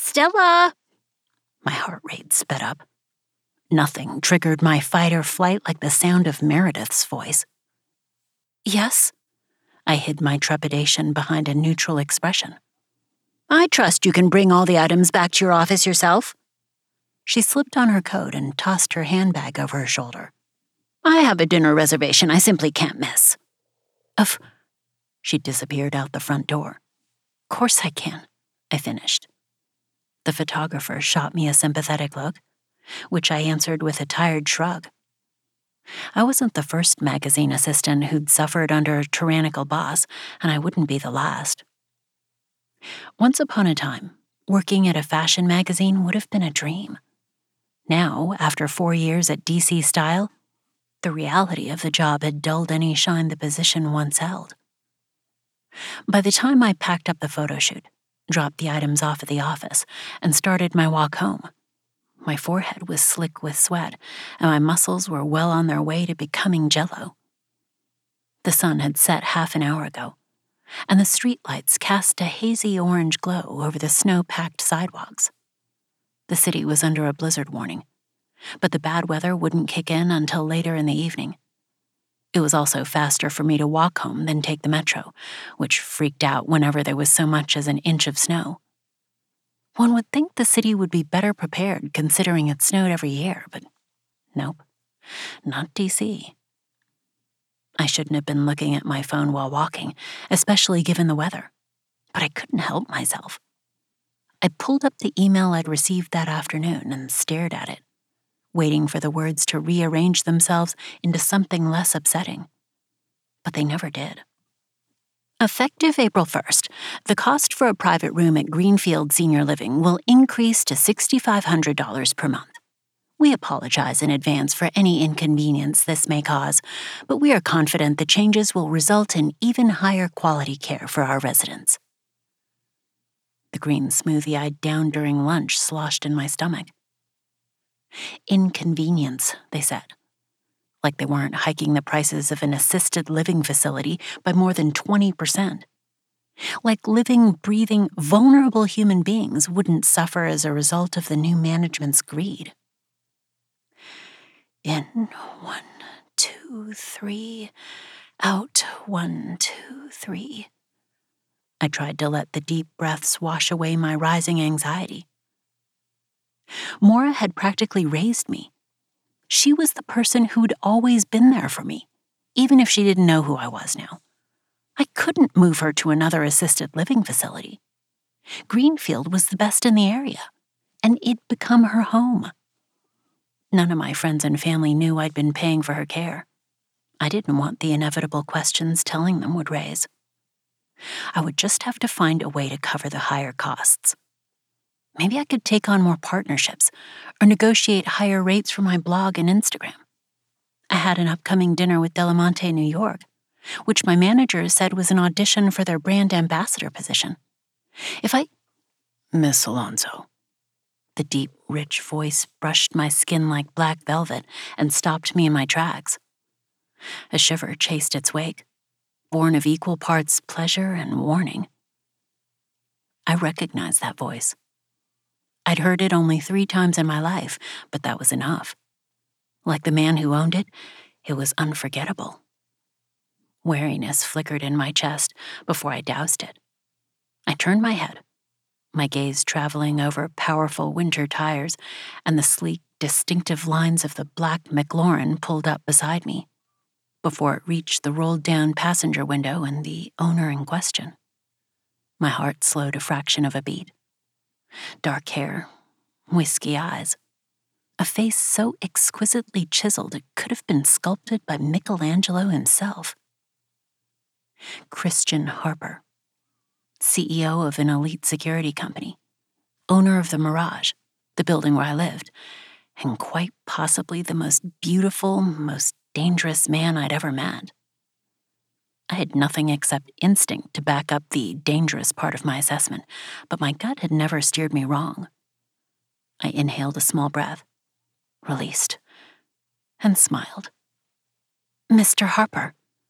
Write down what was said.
Stella! My heart rate sped up. Nothing triggered my fight or flight like the sound of Meredith's voice. Yes? I hid my trepidation behind a neutral expression. I trust you can bring all the items back to your office yourself. She slipped on her coat and tossed her handbag over her shoulder. I have a dinner reservation I simply can't miss. Of. She disappeared out the front door. Course I can, I finished. The photographer shot me a sympathetic look, which I answered with a tired shrug. I wasn't the first magazine assistant who'd suffered under a tyrannical boss, and I wouldn't be the last. Once upon a time, working at a fashion magazine would have been a dream. Now, after four years at DC Style, the reality of the job had dulled any shine the position once held. By the time I packed up the photo shoot, dropped the items off at the office, and started my walk home, my forehead was slick with sweat, and my muscles were well on their way to becoming jello. The sun had set half an hour ago, and the streetlights cast a hazy orange glow over the snow packed sidewalks. The city was under a blizzard warning, but the bad weather wouldn't kick in until later in the evening. It was also faster for me to walk home than take the metro, which freaked out whenever there was so much as an inch of snow. One would think the city would be better prepared considering it snowed every year, but nope, not DC. I shouldn't have been looking at my phone while walking, especially given the weather, but I couldn't help myself. I pulled up the email I'd received that afternoon and stared at it, waiting for the words to rearrange themselves into something less upsetting. But they never did. Effective April 1st, the cost for a private room at Greenfield Senior Living will increase to $6,500 per month. We apologize in advance for any inconvenience this may cause, but we are confident the changes will result in even higher quality care for our residents. The green smoothie I'd downed during lunch sloshed in my stomach. Inconvenience, they said like they weren't hiking the prices of an assisted living facility by more than 20%. Like living, breathing, vulnerable human beings wouldn't suffer as a result of the new management's greed. In one, two, three, out one, two, three. I tried to let the deep breaths wash away my rising anxiety. Maura had practically raised me she was the person who'd always been there for me, even if she didn't know who I was now. I couldn't move her to another assisted living facility. Greenfield was the best in the area, and it'd become her home. None of my friends and family knew I'd been paying for her care. I didn't want the inevitable questions telling them would raise. I would just have to find a way to cover the higher costs. Maybe I could take on more partnerships or negotiate higher rates for my blog and Instagram. I had an upcoming dinner with Delamonte New York, which my manager said was an audition for their brand ambassador position. If I. Miss Alonso. The deep, rich voice brushed my skin like black velvet and stopped me in my tracks. A shiver chased its wake, born of equal parts pleasure and warning. I recognized that voice. I'd heard it only three times in my life, but that was enough. Like the man who owned it, it was unforgettable. Wariness flickered in my chest before I doused it. I turned my head, my gaze traveling over powerful winter tires and the sleek, distinctive lines of the black McLaren pulled up beside me, before it reached the rolled down passenger window and the owner in question. My heart slowed a fraction of a beat dark hair, whiskey eyes, a face so exquisitely chiseled it could have been sculpted by Michelangelo himself. Christian Harper, CEO of an elite security company, owner of the Mirage, the building where I lived, and quite possibly the most beautiful, most dangerous man I'd ever met. I had nothing except instinct to back up the dangerous part of my assessment, but my gut had never steered me wrong. I inhaled a small breath, released, and smiled. Mr. Harper,